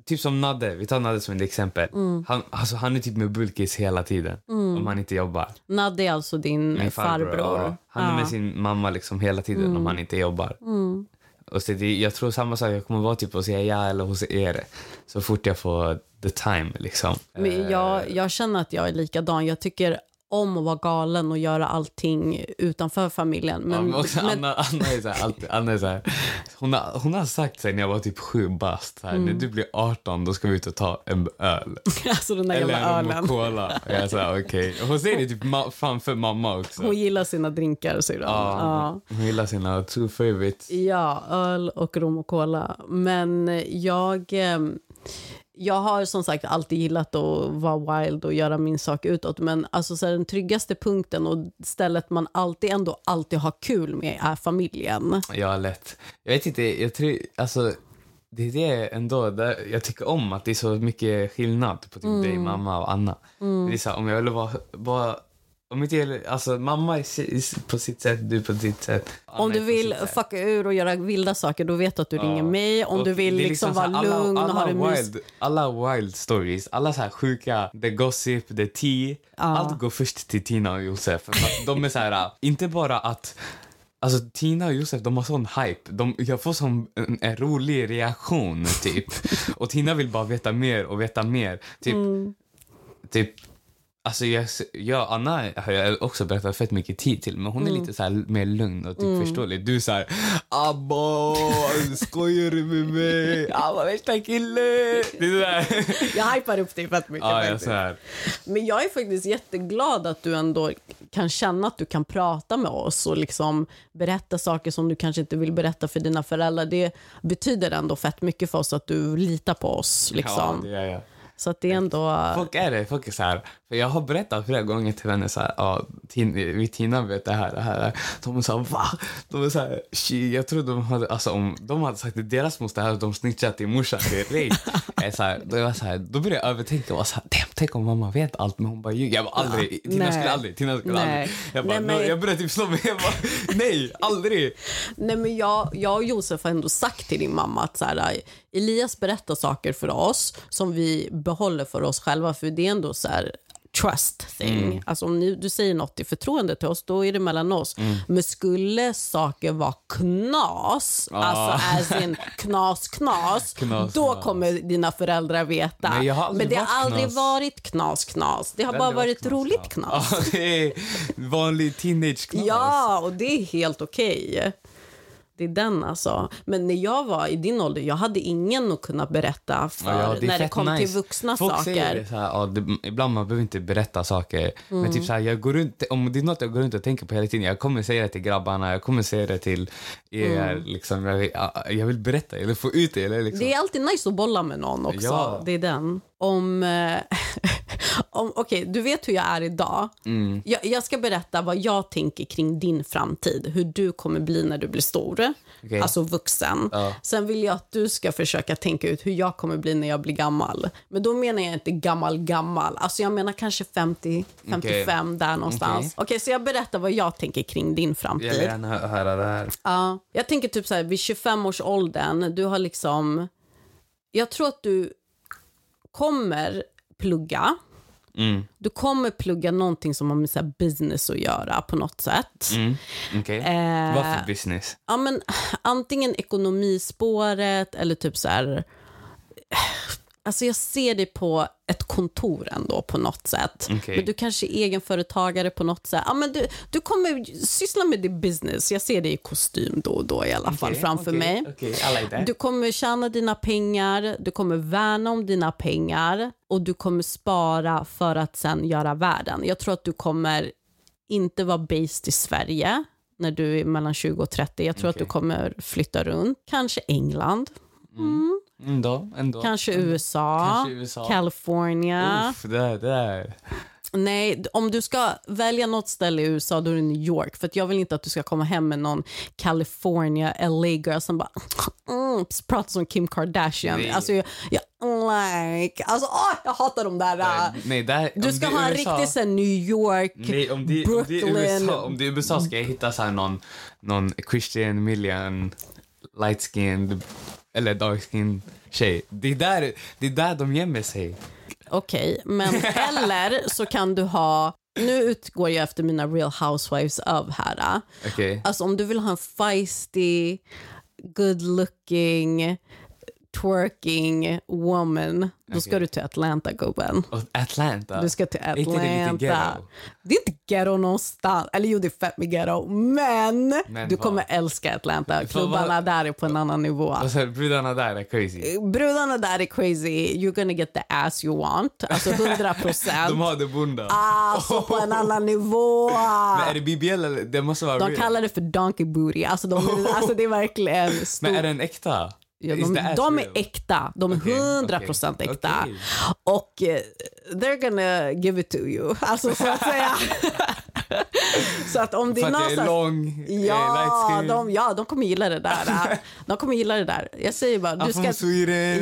S2: typ som Nadde, vi tar Nadde som ett exempel. Han, alltså, han är typ med bulkis hela tiden, om han inte jobbar.
S1: Nadde är alltså din
S2: Min
S1: farbror.
S2: ja. Han är
S1: Ja.
S2: med sin mamma liksom hela tiden om han inte jobbar. Och så det, jag tror samma sak, jag kommer vara typ hos Eja eller hos er så fort jag får the time liksom.
S1: Men jag, jag känner att jag är likadan. Jag tycker om att vara galen och göra allting utanför familjen.
S2: Ja,
S1: Men,
S2: men också
S1: men,
S2: Anna, Anna är så här, alltid, Anna är så här, hon, har, hon har sagt sig när jag var typ sju bast, så här, när du blir 18 då ska vi ut och ta en öl.
S1: alltså den där
S2: Eller
S1: jävla
S2: en
S1: ölen.
S2: cola. Och Jag sa okej. Och Hon säger det typ ma- framför mamma också.
S1: Hon gillar sina drinkar, syrran.
S2: ja,
S1: Ja.
S2: Hon gillar sina two favorites.
S1: Ja, öl och rom och cola. Men jag, ehm, jag har som sagt alltid gillat att vara wild och göra min sak utåt. Men alltså så här, den tryggaste punkten och stället man alltid ändå alltid har kul med är familjen.
S2: Ja, lätt. Jag vet inte, jag tror, alltså det är det ändå, där jag tycker om att det är så mycket skillnad på typ dig, mamma och Anna. Det är så här, om jag ville vara, vara om inte alltså mamma är på sitt sätt, du på ditt sätt. Anna
S1: Om du vill fucka ur och göra vilda saker, då vet du att du
S2: Ja.
S1: ringer mig. Om
S2: Och
S1: du vill liksom,
S2: så här,
S1: vara lugn och ha det mys...
S2: wild, alla wild stories, alla så här sjuka, the gossip, the tea. Allt går först till Tina och Josef. De är så här, inte bara att Alltså Tina och Josef, de har sån hype. De, jag får sån en, en rolig reaktion, typ. och Tina vill bara veta mer och veta mer. Typ, typ Alltså jag, jag, Anna har jag också berättat fett mycket tid till, men hon är lite så här mer lugn och typ förståelig. Du är så här, Abba, skojar du med mig? Abba, värsta kille! Det är där.
S1: Jag hypar upp dig fett mycket.
S2: Ja, jag så här.
S1: Men jag är faktiskt jätteglad att du ändå kan känna att du kan prata med oss och liksom berätta saker som du kanske inte vill berätta för dina föräldrar. Det betyder ändå fett mycket för oss att du litar på oss.
S2: Ja,
S1: Liksom.
S2: det gör jag.
S1: Så att det är ändå...
S2: Folk är det, folk är så här. För jag har berättat flera gånger till vänner så här, ja, Tin, vi Tina vet det här, det här. De är så här, va? De är så här, "Shit, jag tror de hade, alltså om de hade sagt till deras moster de snitchat till morsan direkt. Så här, då, jag så här, då började jag övertänka och var så här, "Damn, tänk om mamma vet allt men hon bara ljuger. Jag bara aldrig, Tina
S1: nej.
S2: skulle aldrig, Tina skulle
S1: Nej.
S2: aldrig. Jag bara,
S1: Nej, men-
S2: jag började typ slå mig, jag bara, nej, aldrig.
S1: Nej, men jag, jag och Josef har ändå sagt till din mamma att så här, Elias berättar saker för oss som vi behåller för oss själva. För det är ändå så här trust thing.
S2: Mm.
S1: Alltså om ni, du säger något i förtroende till oss, då är det mellan oss.
S2: Mm.
S1: Men skulle saker vara knas, alltså as in knas, knas,
S2: Knas,
S1: då
S2: knas.
S1: kommer dina föräldrar veta.
S2: Aldrig
S1: Men det har aldrig
S2: knas.
S1: varit knas, knas. Det har
S2: Det
S1: bara varit
S2: knas,
S1: roligt knas.
S2: Ja, det är vanlig teenage knas.
S1: Ja, och det är helt okej. Det är den alltså. Men när jag var i din ålder, jag hade ingen att kunna berätta för
S2: Ja, det är
S1: när det kom
S2: nice.
S1: till vuxna
S2: Folk
S1: saker.
S2: säger det så här, ja, det, ibland man behöver inte berätta saker. Men
S1: Mm.
S2: typ så här, jag går runt, om det är något jag går runt och tänker på hela tiden, jag kommer säga det till grabbarna, jag kommer säga det till er.
S1: Mm.
S2: Liksom, jag, jag vill berätta eller få ut det. Eller, liksom.
S1: Det är alltid nice att bolla med någon också.
S2: Ja.
S1: Det är den. Om... eh, om Okej, du vet hur jag är idag.
S2: Mm.
S1: Jag, jag ska berätta vad jag tänker kring din framtid. Hur du kommer bli när du blir stor.
S2: Okej.
S1: Alltså vuxen.
S2: Ja.
S1: Sen vill jag att du ska försöka tänka ut hur jag kommer bli när jag blir gammal. Men då menar jag inte gammal, gammal. Alltså jag menar kanske 50, 55, där någonstans. Okej, så jag berättar vad jag tänker kring din framtid.
S2: Jag vill gärna hö- höra det här.
S1: Ja, jag tänker typ så här, vid 25 års åldern, du har liksom... Jag tror att du kommer plugga.
S2: Mm.
S1: Du kommer plugga någonting som har med så business att göra på något sätt.
S2: Mm. Okej.
S1: Eh,
S2: Vad för business?
S1: Ja, men, antingen ekonomispåret eller typ så här... Alltså jag ser dig på ett kontor ändå på något sätt.
S2: Okej.
S1: Men du kanske är egenföretagare på något sätt. Ja, men du, du kommer syssla med din business. Jag ser dig i kostym då och då i alla fall
S2: Okej,
S1: framför
S2: okej,
S1: mig.
S2: Like.
S1: Du kommer tjäna dina pengar, du kommer värna om dina pengar och du kommer spara för att sen göra världen. Jag tror att du kommer inte vara based i Sverige när du är mellan 20 och 30. Jag tror att du kommer flytta runt. Kanske England,
S2: Ändå, ändå.
S1: kanske USA,
S2: Kanske USA.
S1: California.
S2: Uff, det där, det där.
S1: Nej, om du ska välja något ställe i USA då är det New York. För jag vill inte att du ska komma hem med någon California, LA girl som bara mm, pratar som Kim Kardashian.
S2: Nej.
S1: Alltså, jag, jag, like, alltså åh, jag hatar de där. äh,
S2: Nej, där,
S1: du ska ha en
S2: USA,
S1: riktig så New York,
S2: Nej, om det, om det är
S1: Brooklyn.
S2: USA, om det är USA ska jag hitta så någon, någon Christian Million light skinned eller dark skinned tjej. Det är där, det är där de gömmer sig.
S1: Okej, men eller så kan du ha, nu utgår jag efter mina real housewives of här.
S2: Okej.
S1: Alltså om du vill ha en feisty, good looking, twerking woman, då ska
S2: Okej.
S1: du till Atlanta gubben.
S2: Atlanta.
S1: Du ska till
S2: Är inte det lite
S1: Atlanta.
S2: ghetto?
S1: Det är inte ghetto någonstans. Eller jo, det är fett med ghetto. Men,
S2: Men
S1: du
S2: vad?
S1: kommer älska Atlanta. Klubbarna där är på en annan nivå.
S2: Och så brudarna där är crazy.
S1: Brudarna där är crazy. You're gonna get the ass you want. Alltså 100 procent.
S2: De har det bunda.
S1: Alltså på en annan nivå.
S2: Men är det BBL eller? Det måste vara
S1: De
S2: real.
S1: kallar det för donkey booty. Alltså, de, alltså det är verkligen stor...
S2: Men är den äkta?
S1: Ja, de, de är äkta. De är
S2: Okej,
S1: 100 procent äkta.
S2: okej.
S1: Och eh, they're gonna give it to you. Alltså så att säga. så att om det är
S2: att jag är lång, eh,
S1: Ja
S2: skin.
S1: de, ja, de kommer gilla det där. De kommer gilla det där. Jag säger bara, du ska...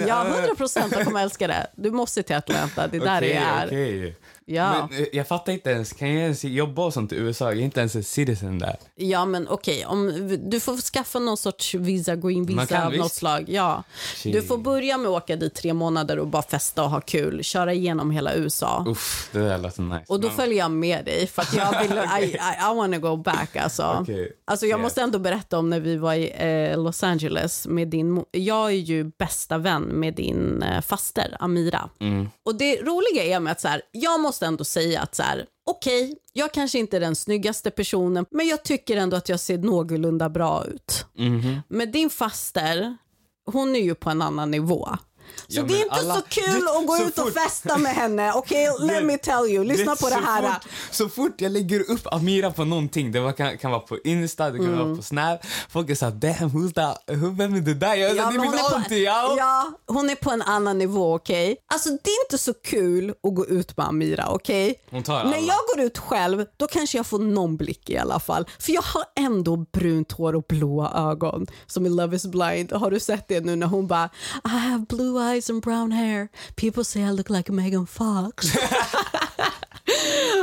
S1: Ja,
S2: Uh.
S1: 100 procent de kommer älska det. Du måste till Atlanta, det är där det är. Ja.
S2: Men eh, jag fattar inte ens, kan jag ens jobba och sånt i USA? Jag är inte ens en citizen där.
S1: Ja, men okej. om Du får skaffa någon sorts visa, green visa av något
S2: visst.
S1: slag. Ja.
S2: Shit.
S1: Du får börja med att åka dit tre månader och bara festa och ha kul. Köra igenom hela USA.
S2: Uff, det där låter nice.
S1: Och då följer jag med dig för att jag vill, I, I, I wanna go back alltså.
S2: Okej.
S1: Alltså jag
S2: Yeah.
S1: måste ändå berätta om när vi var i eh, Los Angeles med din, jag är ju bästa vän med din eh, faster Amira.
S2: Mm.
S1: Och det roliga är med att så här, jag måste ändå säga att så här, okej, jag kanske inte är den snyggaste personen, men jag tycker ändå att jag ser någorlunda bra ut.
S2: Mhm.
S1: Men din faster, hon är ju på en annan nivå. Så
S2: Ja,
S1: det är inte
S2: alla-
S1: så kul
S2: Du-
S1: att gå
S2: så
S1: ut och
S2: fort-
S1: festa med henne. Okej, let
S2: Det-
S1: me tell you. Lyssna
S2: Det-
S1: på det
S2: så
S1: här.
S2: Fort, så fort jag lägger upp Amira på någonting, det kan, kan vara på Insta, det kan
S1: Mm.
S2: vara på Snap, folk är såhär damn, who's that? Vem är det där? Jag,
S1: Ja,
S2: det är min
S1: hon är på-
S2: auntie, ja.
S1: Ja, hon är på en annan nivå, okej? Alltså det är inte så kul att gå ut med Amira, okej?
S2: Tar
S1: När jag går ut själv, då kanske jag får någon blick i alla fall. För jag har ändå brunt hår och blåa ögon, som i Love is blind. Har du sett det nu när hon bara I have blue eyes and brown hair. People say I look like Megan Fox.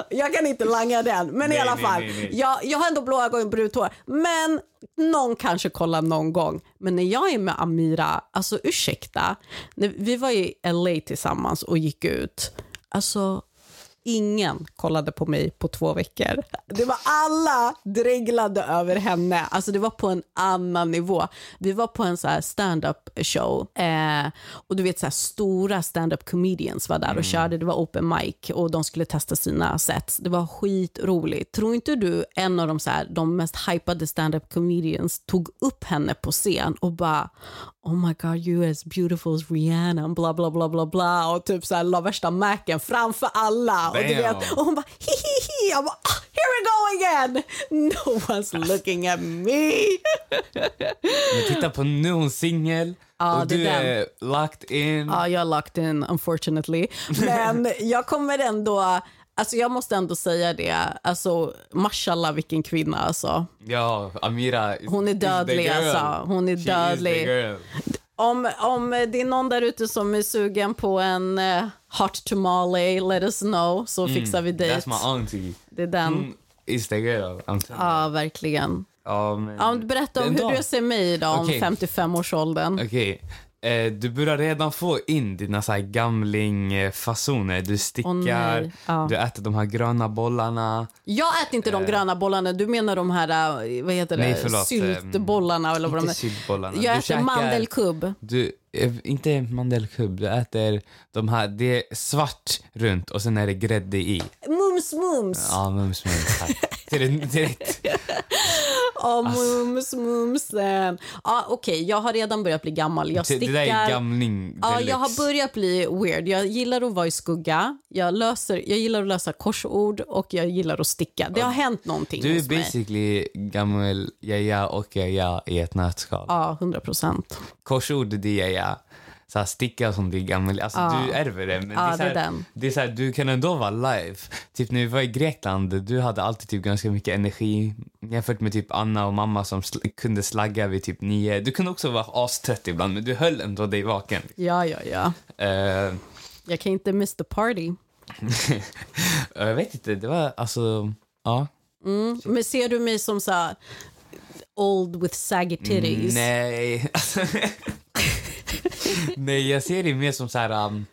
S1: jag kan inte langa den, men i
S2: Nej,
S1: alla
S2: nej,
S1: fall.
S2: nej, nej.
S1: Jag, jag har ändå blå ögon och brunt hår. Men någon kanske kollar någon gång. Men när jag är med Amira, alltså ursäkta. Vi var i LA tillsammans och gick ut. Alltså, ingen kollade på mig på två veckor. Det var alla dreglade över henne. Alltså det var på en annan nivå. Vi var på en så här stand-up show eh, och du vet så här stora stand-up comedians var där och körde. Det var open mic och de skulle testa sina sets. Det var skitroligt. Tror inte du en av de, så här, de mest hypade stand-up comedians tog upp henne på scen och bara oh my god you are as beautiful as Rihanna bla bla bla bla bla och typ så här la värsta macken framför alla. Och, du vet,
S2: Damn.
S1: och hon bara hihihi jag bara ah, here we go again. No one's looking at me.
S2: Men titta på nu hon singel.
S1: Ja,
S2: och du är locked in.
S1: Ja, jag är locked in unfortunately. Men jag kommer ändå, alltså jag måste ändå säga det, alltså mashallah vilken kvinna alltså.
S2: Ja, Amira. is-
S1: Hon är dödlig, alltså. Hon är
S2: She
S1: dödlig. Om, om det är någon där ute som är sugen på en uh, hot tamale, let us know så fixar vi dejt.
S2: Mm, That's my auntie.
S1: Det är den.
S2: Hon is the girl.
S1: Ja, verkligen.
S2: Ja, men...
S1: Ja, berätta om hur du ser mig idag om
S2: Okej.
S1: 55-årsåldern.
S2: Okej. Eh, du börjar redan få in dina så här gamlingfasoner. Du stickar,
S1: nej. Ja.
S2: du äter de här gröna bollarna.
S1: Jag äter inte de gröna bollarna, du menar de här, uh, vad heter det,
S2: Nej, förlåt,
S1: syltbollarna eller vad de
S2: Inte
S1: är.
S2: syltbollarna.
S1: Jag
S2: du
S1: äter mandelkubb.
S2: Du, eh, inte mandelkubb, du äter de här, det är svart runt och sen är det grädde i.
S1: Mums mums.
S2: Ja, mums, mums. Direkt.
S1: Ja, mums mumsen. Ja, Okej, jag har redan börjat bli gammal. Jag
S2: Det, det där är
S1: stickar.
S2: gamling
S1: Ja,
S2: deluxe.
S1: jag har börjat bli weird. Jag gillar att vara i skugga. Jag, löser, jag gillar att lösa korsord och jag gillar att sticka. Det har hänt någonting
S2: Du är
S1: hos mig.
S2: basically gammal jaja och jaja i ett nötskal.
S1: Ja, 100 procent.
S2: Korsord, det är jaja. Så här, sticka som det är gammal. Alltså,
S1: Ja.
S2: Du ärver det. Men
S1: Ja,
S2: det är, så
S1: det är
S2: här, det är så här, du kan ändå vara live. Typ när vi var i Grekland, du hade alltid typ ganska mycket energi jämfört med typ Anna och mamma som sl- kunde slagga vid typ nio. Du kunde också vara astrött ibland, men du höll ändå dig vaken.
S1: Ja, ja, ja.
S2: Eh,
S1: Jag kan inte miss the party.
S2: jag vet inte, det var alltså... Ja.
S1: Mm. Men ser du mig som så här old with saggy titties?
S2: Nej. Nej, jag ser det mer som så här... Um,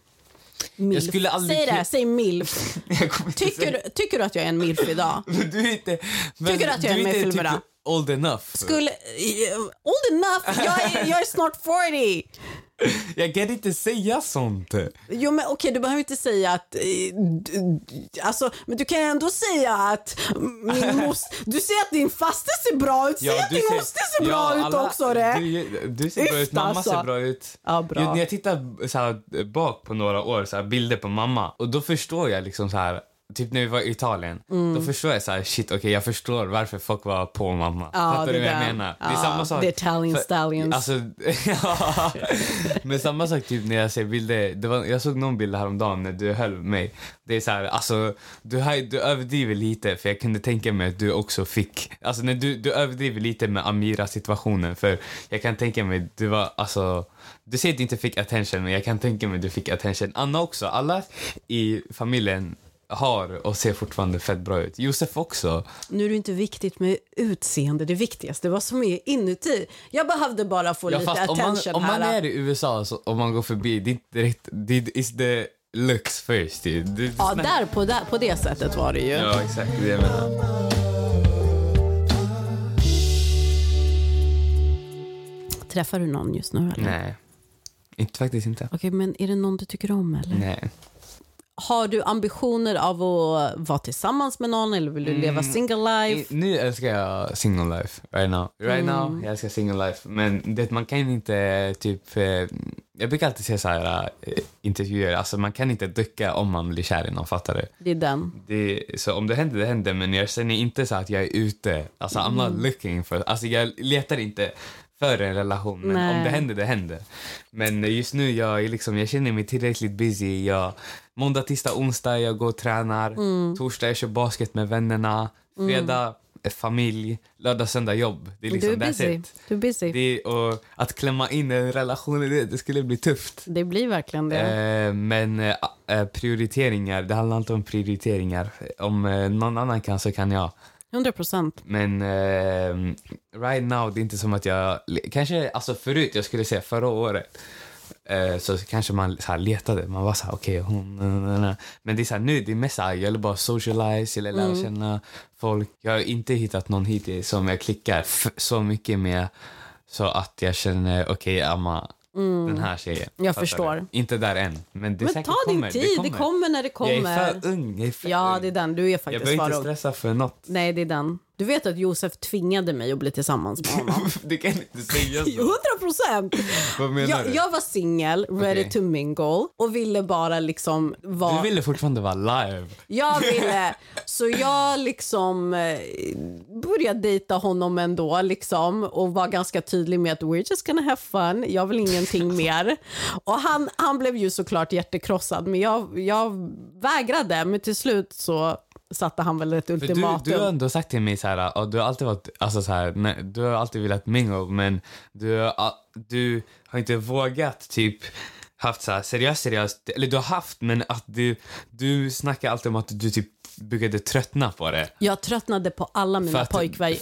S1: Milf.
S2: Jag skulle aldrig
S1: Säg det, säg milf. Tycker, du- tycker du att jag är en milf idag?
S2: Du är inte... Men
S1: Tycker du att jag är
S2: du
S1: med i
S2: inte
S1: filmerna?
S2: typ old enough.
S1: Skulle... eh, Old enough! Jag är, jag är snart 40!
S2: Jag kan inte säga sånt.
S1: Jo men okej, du behöver inte säga att... eh, Alltså, men du kan ändå säga att min moster... Du säger att din faster ser bra ut, säg att din moster ser bra ut
S2: alla-
S1: också det!
S2: Du, du ser bra ut, mamma
S1: alltså.
S2: ser bra ut.
S1: Ja, bra.
S2: Jo, när jag tittar så här, bak på några år, så här, bilder på mamma, och då förstår jag liksom så här Typ när vi var i Italien,
S1: Mm.
S2: då förstår jag så här, shit okej jag förstår varför folk var på mamma.
S1: Ja,
S2: Fattar du vad jag menar?
S1: Ja,
S2: det är samma sak.
S1: the Italian
S2: För-
S1: stallions.
S2: Alltså, ja. Men samma sak typ när jag ser bilder, det var, jag såg någon bild häromdagen när du höll mig. Det är så här, alltså du, du överdriver lite för jag kunde tänka mig att du också fick, alltså när du, du överdriver lite med Amira situationen för jag kan tänka mig, du var alltså du säger att du inte fick attention, men jag kan tänka mig att du fick attention. Anna också. Alla i familjen har och ser fortfarande fett bra ut. Josef också.
S1: Nu är det inte viktigt med utseende, det viktigaste vad som är inuti. Jag behövde bara få
S2: Ja,
S1: lite
S2: fast om man,
S1: attention
S2: om man är i USA så, om man går förbi, det är inte direkt, det is the looks first. Det, det,
S1: Ja, där på, där på det sättet var det ju.
S2: Ja, exakt. Det är det jag menar.
S1: Träffar du någon just nu eller?
S2: Nej. Inte, faktiskt inte.
S1: Okej, men är det någon du tycker om eller?
S2: Nej.
S1: Har du ambitioner av att vara tillsammans med någon eller vill du leva
S2: Mm.
S1: single
S2: I,
S1: life?
S2: nu älskar jag single life. Right now. Right now, jag älskar single life. Men det, man kan inte typ... Eh, jag brukar alltid säga så här eh, intervjuer, alltså man kan inte ducka om man blir kär i någon, fattar du?
S1: Det är den.
S2: Det, så om det händer, det händer. Men jag känner inte så att jag är ute. Alltså I'm not looking for... Alltså jag letar inte för en relation. Men
S1: Nej.
S2: om det händer, det händer. Men just nu, jag, liksom, jag känner mig tillräckligt busy. Jag, måndag, tisdag, onsdag, jag går och tränar. Torsdag, jag kör basket med vännerna. Fredag, eh, familj. Lördag, söndag, jobb. Det är liksom,
S1: du är busy. Du är busy. Det,
S2: Det, och att klämma in en relation i det, det skulle bli tufft.
S1: blir verkligen det.
S2: Eh, men eh, eh, prioriteringar, det handlar inte om prioriteringar. Om eh, någon annan kan så kan jag.
S1: 100 procent.
S2: Men eh, right now, det är inte som att jag... Kanske alltså förut, jag skulle säga förra året. eh, så kanske man så här letade. Man var så här, okej, hon... na, na. Men det är så här, nu det är mest så här, jag vill bara socialize, eller lära
S1: Mm.
S2: känna folk. Jag har inte hittat någon hittills som jag klickar så mycket med så att jag känner, okej, Amma, den här.
S1: Mm. Jag förstår.
S2: du? Inte där än, men det
S1: Men ta
S2: kommer.
S1: din tid, det kommer. när det kommer.
S2: Jag är för ung. Jag är för
S1: Ja,
S2: ung.
S1: det är den. Du är
S2: Jag
S1: faktiskt
S2: behöver
S1: för
S2: inte stressa för något.
S1: Nej, det är den. Du vet att Josef tvingade mig att bli tillsammans med honom.
S2: du kan inte säga så.
S1: 100 procent!
S2: Vad menar
S1: Jag,
S2: du?
S1: jag var singel, ready
S2: Okej.
S1: to mingle och ville bara liksom vara...
S2: Du ville fortfarande vara live.
S1: Jag ville, så jag liksom eh, började dejta honom ändå liksom och var ganska tydlig med att we're just gonna have fun, jag vill ingenting mer. Och han, han blev ju såklart hjärtekrossad men jag, jag vägrade men till slut så satte han väl ett
S2: För du,
S1: ultimatum.
S2: du har ändå sagt till mig så här, och du har alltid varit, alltså så här, nej, du har alltid velat mingle men du, har- du har inte vågat typ haft så här seriöst, seriöst, eller du har haft men att du, du snackar alltid om att du typ började tröttna på det.
S1: Jag tröttnade på alla mina pojkvänner.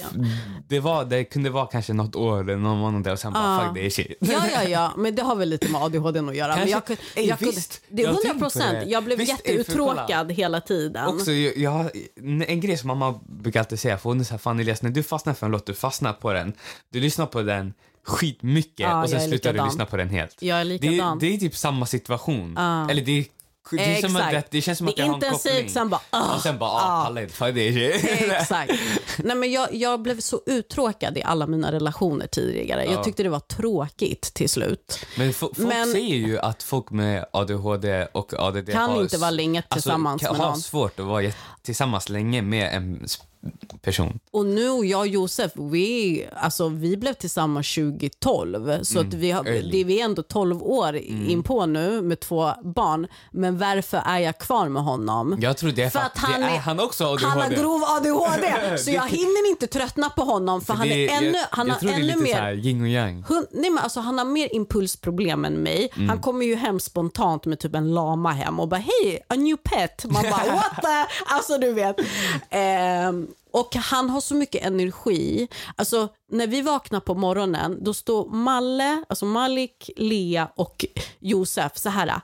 S2: Det, var, det kunde vara kanske något år eller någon månad och sen bara fuck det är shit.
S1: Ja, ja, ja, men det har väl lite med ADHD att göra. Men
S2: Kanske-
S1: jag, kunde-
S2: Ey,
S1: jag, kunde-
S2: visst.
S1: det är
S2: Jag har
S1: 100
S2: tänkt på
S1: procent.
S2: det.
S1: Jag blev
S2: Visst,
S1: jätteuttråkad hela tiden.
S2: Också, jag, jag, en grej som mamma brukar alltid säga, för hon är så här, fan Elias, när du fastnar för en låt, du fastnar på den. Du lyssnar på den skitmycket
S1: Ja,
S2: och sen slutar du
S1: likadan.
S2: lyssna på den helt.
S1: Jag är
S2: Det,
S1: likadan.
S2: är- det är typ samma situation.
S1: Ja.
S2: Eller det är, det är som att, det, det känns som
S1: Det
S2: att jag
S1: är
S2: har en
S1: intensivt, sen bara, ah,
S2: och sen bara,
S1: ah.
S2: ah, pallar inte, det.
S1: Exakt. Nej, men jag, jag blev så uttråkad i alla mina relationer tidigare.
S2: Ja.
S1: Jag tyckte det var tråkigt till slut.
S2: Men fo- folk
S1: Men-
S2: säger ju att folk med ADHD och ADD
S1: Kan
S2: har,
S1: inte vara länge tillsammans
S2: alltså, kan,
S1: med
S2: har
S1: någon.
S2: svårt att vara tillsammans länge med en person.
S1: Och nu jag och Josef, vi, alltså, vi blev tillsammans 2012. Så att vi, har,
S2: Mm. Mm.
S1: det, vi är ändå 12 år in på nu med två barn. Men varför är jag kvar med honom?
S2: Jag tror det är för,
S1: För
S2: att,
S1: att han
S2: är,
S1: är-
S2: han också ADHD.
S1: Han har grov ADHD, så jag hinner inte tröttna på honom för han
S2: Det
S1: är ännu,
S2: jag,
S1: han
S2: jag
S1: har
S2: tror det är
S1: ännu
S2: lite
S1: mer...
S2: så här yin och yang.
S1: Hun, nej men alltså, han har mer impulsproblem än mig.
S2: Mm.
S1: Han kommer ju hem spontant med typ en lama hem och bara hej, a new pet. Man bara what the... Alltså du vet. Ehm, och han har så mycket energi. Alltså när vi vaknar på morgonen då står Malle, alltså Malik, Lea och Josef så här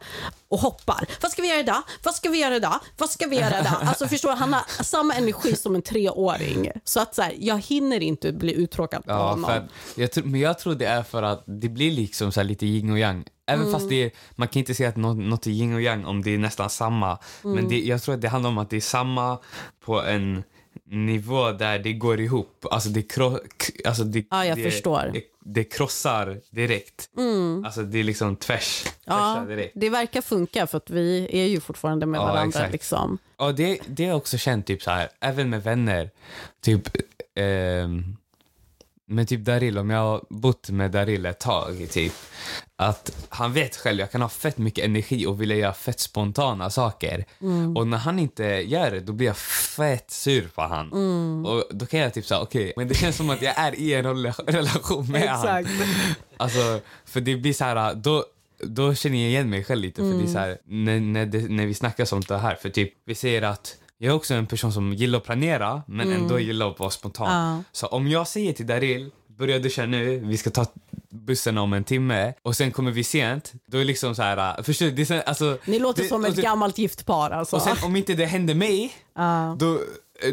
S1: och hoppar. Vad ska vi göra idag? Vad ska vi göra idag? Vad ska vi göra idag? Alltså förstår han har samma energi som en treåring. Så att så här, jag hinner inte bli uttråkad på
S2: Ja,
S1: honom.
S2: för jag men jag tror det är för att det blir liksom så här lite yin och yang. Även
S1: Mm.
S2: fast det är, man kan inte säga att något, något är yin och yang om det är nästan samma.
S1: Mm.
S2: Men det, jag tror att det handlar om att det är samma på en nivå där det går ihop. Alltså det, kro, alltså det,
S1: Ja, jag
S2: det,
S1: förstår.
S2: Det, det krossar direkt. Alltså det är liksom tvärs.
S1: Ja,
S2: direkt.
S1: det verkar funka för att vi är ju fortfarande med
S2: Ja,
S1: varandra.
S2: exakt.
S1: Liksom.
S2: Ja, det, det har jag också känt, typ så här, även med vänner. Typ, ehm, men typ Daril, om jag har bott med Daril ett tag, typ, att han vet själv, jag kan ha fett mycket energi och vilja göra fett spontana saker.
S1: Mm.
S2: Och när han inte gör det, då blir jag fett sur på han.
S1: Mm.
S2: Och då kan jag typ säga, okej, men det känns som att jag är i en rela- relation med han. Alltså, för det blir så här, då, då känner jag igen mig själv lite. För det är så här, när, när, det, när vi snackar sånt här, för typ, vi säger att jag är också en person som gillar att planera, men ändå gillar att vara spontan.
S1: Ja.
S2: Så om jag säger till Daril, börja duscha nu, vi ska ta bussen om en timme och sen kommer vi sent, då är liksom så här, förstår du? Det alltså,
S1: Ni låter
S2: det,
S1: som ett
S2: det-
S1: gammalt gift par. Alltså.
S2: Och sen om inte det händer mig,
S1: Ja.
S2: då,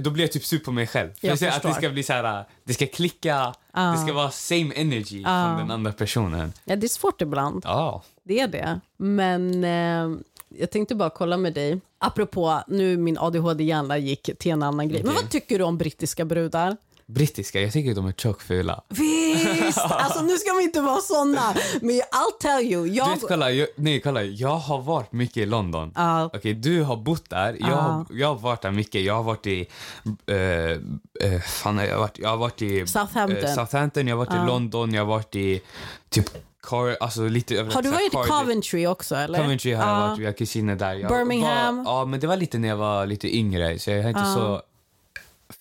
S2: då blir jag typ sur på mig själv. För
S1: Jag
S2: jag att det ska bli så här, det ska klicka, det ska vara same energy från den andra personen.
S1: ja, det är svårt ibland.
S2: Ja.
S1: Det är det. Men eh, jag tänkte bara kolla med dig. Apropå, nu min ADHD-hjärna gick till en annan grej. Men vad tycker du om brittiska brudar?
S2: Brittiska, jag tycker de är tjockfula.
S1: Visst! Alltså nu ska vi inte vara såna. Men I'll tell you.
S2: Du
S1: Jag...
S2: vet, kolla, jag, nej, kolla, jag har varit mycket i London.
S1: Ja.
S2: Okej, du har bott där. Jag, har, jag har varit där mycket. Jag har varit i... Uh, uh, fan, jag, har varit, jag har varit i...
S1: Southampton.
S2: eh, Southampton, jag har varit i London, jag har varit i typ... Car, alltså lite.
S1: Har du varit i. Coventry också? Eller?
S2: Coventry har jag
S1: Ja.
S2: varit, vi har kusiner där. Jag
S1: Birmingham.
S2: Var, ja, men det var lite när jag var lite yngre, så jag har inte så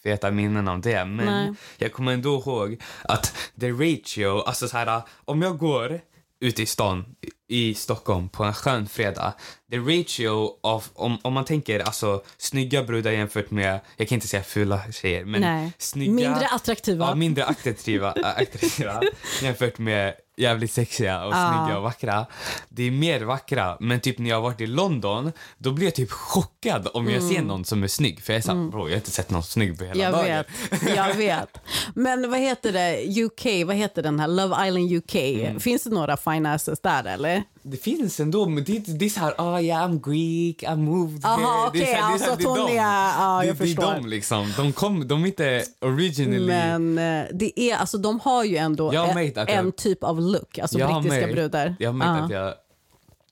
S2: feta minnen om det. Men
S1: Nej.
S2: jag kommer ändå ihåg att the ratio, alltså så här, om jag går ute i stan i Stockholm på en skön fredag, the ratio av, om, om man tänker alltså snygga brudar jämfört med, jag kan inte säga fula tjejer, men
S1: Nej.
S2: snygga,
S1: Mindre attraktiva.
S2: Ja, mindre attraktiva, attraktiva jämfört med jävligt sexiga och
S1: Ah.
S2: snygga och vackra. Det är mer vackra, men typ när jag har varit i London, då blir jag typ chockad om jag ser någon som är snygg. För jag är såhär, bro, jag har inte sett någon snygg på hela
S1: Mm. Jag
S2: dagen.
S1: vet, jag vet. Men vad heter det, UK, vad heter den här, Love Island UK?
S2: Mm.
S1: Finns det några fine asses där eller?
S2: Det finns ändå, men det, det är såhär, oh yeah I'm Greek, I moved
S1: Aha,
S2: here. Det är så här- det är så här-
S1: alltså
S2: det är dem.
S1: är- ja,
S2: det,
S1: jag
S2: det är
S1: förstår.
S2: de liksom. De, kom, de är inte originally...
S1: Men eh, det är, alltså, de har ju ändå en, en typ av look, alltså
S2: Jag
S1: brittiska
S2: märkt-
S1: brudar.
S2: Jag har märkt
S1: Ja.
S2: att jag...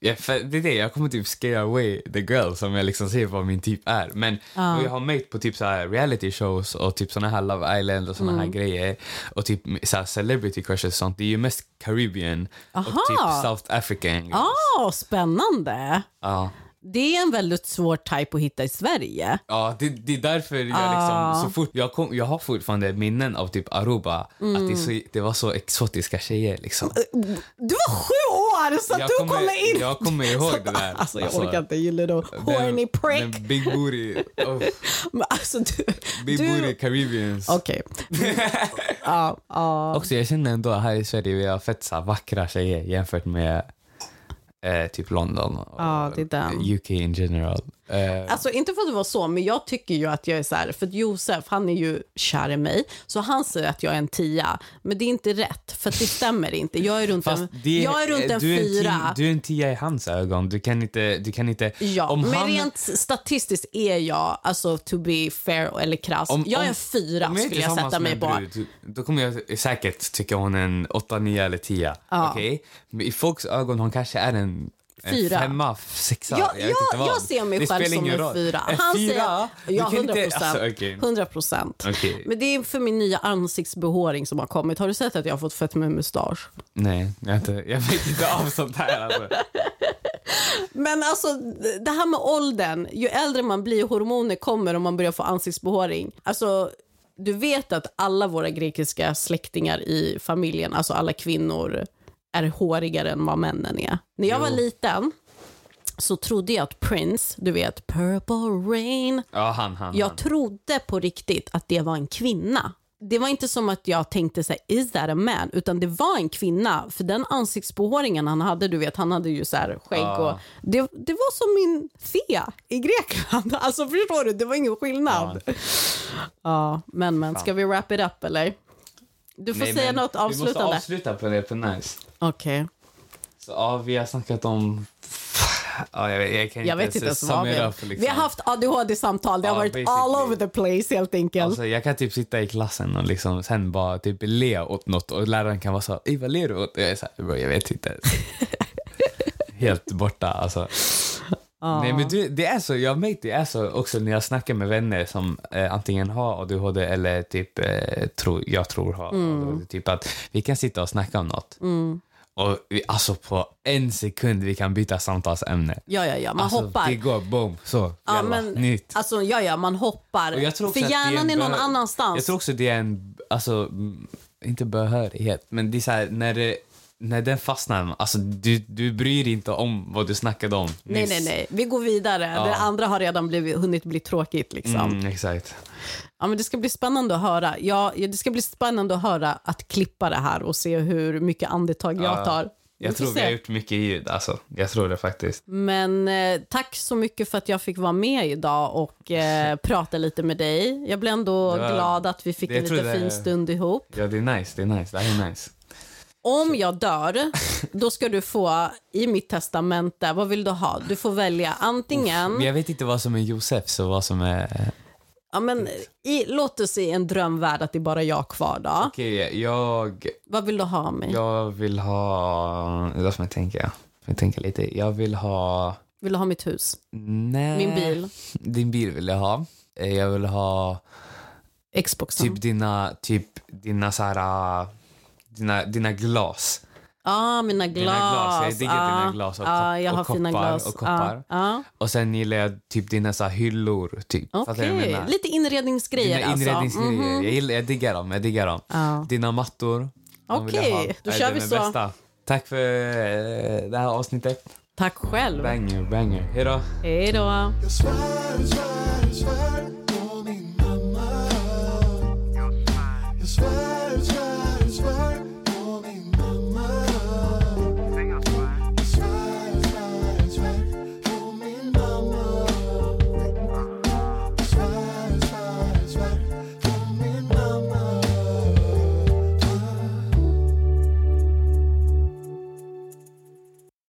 S2: Ja, för det är det, jag kommer typ scare away the girl som jag liksom ser vad min typ är. Men
S1: Ja.
S2: och jag har märkt på typ så här reality shows och typ såna här Love Island och såna
S1: Mm.
S2: här grejer och typ så här celebrity crushes och sånt. Det är ju mest Caribbean och
S1: Aha.
S2: typ South African. girls.
S1: Ah, spännande!
S2: Ja.
S1: Det är en väldigt svår type att hitta i Sverige.
S2: Ja, det, det är därför jag
S1: Ah.
S2: liksom, så fort, jag, kom, jag har fortfarande minnen av typ Aruba, att det,
S1: Mm.
S2: så, det var så exotiska tjejer liksom.
S1: Du var sju år så att
S2: Jag
S1: du
S2: kommer-
S1: kommer in!
S2: jag kommer ihåg det där.
S1: Alltså jag
S2: Alltså,
S1: orkar inte, gillar då. Horny prick.
S2: Den big booty, oh,
S1: Men alltså du...
S2: big
S1: du...
S2: booty Caribbeans.
S1: Okej. Ja, ja.
S2: Också jag känner ändå här i Sverige vi har fett så vackra tjejer jämfört med eh, typ London och
S1: är den.
S2: UK in general. Eh,
S1: Alltså inte för att det var så, men jag tycker ju att jag är så här, för att Josef han är ju kär i mig, så han säger att jag är en tia. Men det är inte rätt, för det stämmer inte. Jag är runt
S2: fast
S1: en,
S2: det,
S1: jag är runt en
S2: du, är en
S1: fyra.
S2: tia, du är en tia i hans ögon. Du kan inte... Du kan inte
S1: Ja,
S2: om
S1: men
S2: han,
S1: rent statistiskt är jag, alltså to be fair eller krass,
S2: om-
S1: jag är
S2: om-
S1: en fyra
S2: om är
S1: skulle jag sätta mig på.
S2: en brud, Då kommer jag säkert tycka hon är en 8, 9 eller 10.
S1: Ja.
S2: Okej? Men i folks ögon hon kanske är en, en
S1: Fyra.
S2: femma, sexa.
S1: Ja,
S2: jag,
S1: jag,
S2: vad.
S1: jag ser mig
S2: det
S1: själv som en
S2: roll.
S1: fyra.
S2: En
S1: Han
S2: fyra?
S1: säger, ja,
S2: kan
S1: 100
S2: inte-
S1: procent.
S2: Alltså, okej.
S1: 100 procent.
S2: Okej.
S1: Men det är för min nya ansiktsbehåring som har kommit. Har du sett att jag har fått fett med mustasch?
S2: Nej, jag, inte, jag vet inte av sånt här. Alltså.
S1: Men alltså, det här med åldern. Ju äldre man blir, hormoner kommer och man börjar få ansiktsbehåring. Alltså, du vet att alla våra grekiska släktingar i familjen, alltså alla kvinnor, är hårigare än vad männen är. När jag
S2: Jo.
S1: var liten så trodde jag att Prince, du vet, Purple Rain,
S2: Ja, han, han.
S1: jag
S2: han.
S1: trodde på riktigt att det var en kvinna. Det var inte som att jag tänkte så här, is that a man? Utan det var en kvinna. För den ansiktsbehåringen han hade, du vet, han hade ju så här skägg
S2: Ja.
S1: och det, det var som min Thea i Grekland. Alltså förstår du, det var ingen skillnad. Ja, men men, ska vi wrap it up eller? Du får
S2: Nej,
S1: säga något
S2: Vi måste
S1: avslutande.
S2: avsluta på det på nice.
S1: Okej.
S2: Så ja, vi har snackat om... Ja, jag, vet- jag kan
S1: Jag vet
S2: inte
S1: inte ens vad vi...
S2: up, liksom.
S1: Vi har haft ADHD-samtal, det har
S2: Ja,
S1: varit all
S2: basically.
S1: over the place helt enkelt.
S2: Alltså, jag kan typ sitta i klassen och liksom sen bara typ le åt något och läraren kan vara så Ey, vad ler du åt? Jag är så här, jag vet inte. Helt borta alltså. Nej men du, det är så, jag har märkt det är så också när jag snackar med vänner som eh, antingen har ADHD eller typ, eh, tro, jag tror har
S1: Mm.
S2: ADHD. Typ att vi kan sitta och snacka om något. Och vi, alltså på en sekund vi kan byta samtalsämne.
S1: Ja, ja, ja. Man
S2: alltså,
S1: hoppar.
S2: Det går boom, så,
S1: Ja,
S2: jalla,
S1: men,
S2: nytt.
S1: Alltså, ja, ja, man hoppar.
S2: Och jag tror också
S1: För
S2: är
S1: hjärnan är
S2: en
S1: någon annanstans.
S2: Jag tror också det är en, alltså, mm, inte behörighet, men det är så här, när, det, när den fastnar, alltså du, du bryr dig inte om vad du snackade om
S1: Nej,
S2: nyss.
S1: nej, nej. Vi går vidare.
S2: Ja.
S1: Det andra har redan blivit, hunnit bli tråkigt. Liksom.
S2: Mm, exakt.
S1: Ja, men det ska bli spännande att höra. Ja, det ska bli spännande att höra att klippa det här och se hur mycket andetag jag
S2: Ja.
S1: tar.
S2: Jag tror vi har gjort mycket ljud, alltså. Jag tror det faktiskt.
S1: Men eh, tack så mycket för att jag fick vara med idag och eh, prata lite med dig. Jag blev ändå
S2: var-
S1: glad att vi fick en lite
S2: det-
S1: fin stund ihop.
S2: Ja, det är nice, det är nice, det här är nice.
S1: Om jag dör, då ska du få i mitt testamente, vad vill du ha? Du får välja antingen,
S2: Men jag vet inte vad som är Josefs och vad som är...
S1: ja, men, i, låt oss i en drömvärld att det är bara jag kvar då.
S2: Okej, jag,
S1: Vad vill du ha av mig?
S2: jag vill ha... Låt mig tänka. Jag tänker lite. Jag vill ha...
S1: Vill du ha mitt hus?
S2: Nej.
S1: Min bil?
S2: Din bil vill jag ha. Eh, Jag vill ha
S1: Xboxen?
S2: typ dina, typ dina så här, dina, dina glas.
S1: ah, mina glas.
S2: Dina glas, jag diggar
S1: ah,
S2: dina glas och
S1: ah, jag
S2: och
S1: har fina
S2: koppar
S1: glas.
S2: och koppar.
S1: Ah.
S2: Och sen gillar jag typ dina så här hyllor. Typ. Menar?
S1: lite inredningsgrejer
S2: Dina inredningsgrejer.
S1: alltså. Mhm.
S2: jag, gillar, jag diggar dem. Jag diggar dem.
S1: Ja.
S2: Dina mattor.
S1: Okej,
S2: ha.
S1: då
S2: Nej,
S1: kör vi så.
S2: Bästa. Tack för eh, det här avsnittet.
S1: Tack själv.
S2: Banger, banger. Hej då.
S1: Hej då.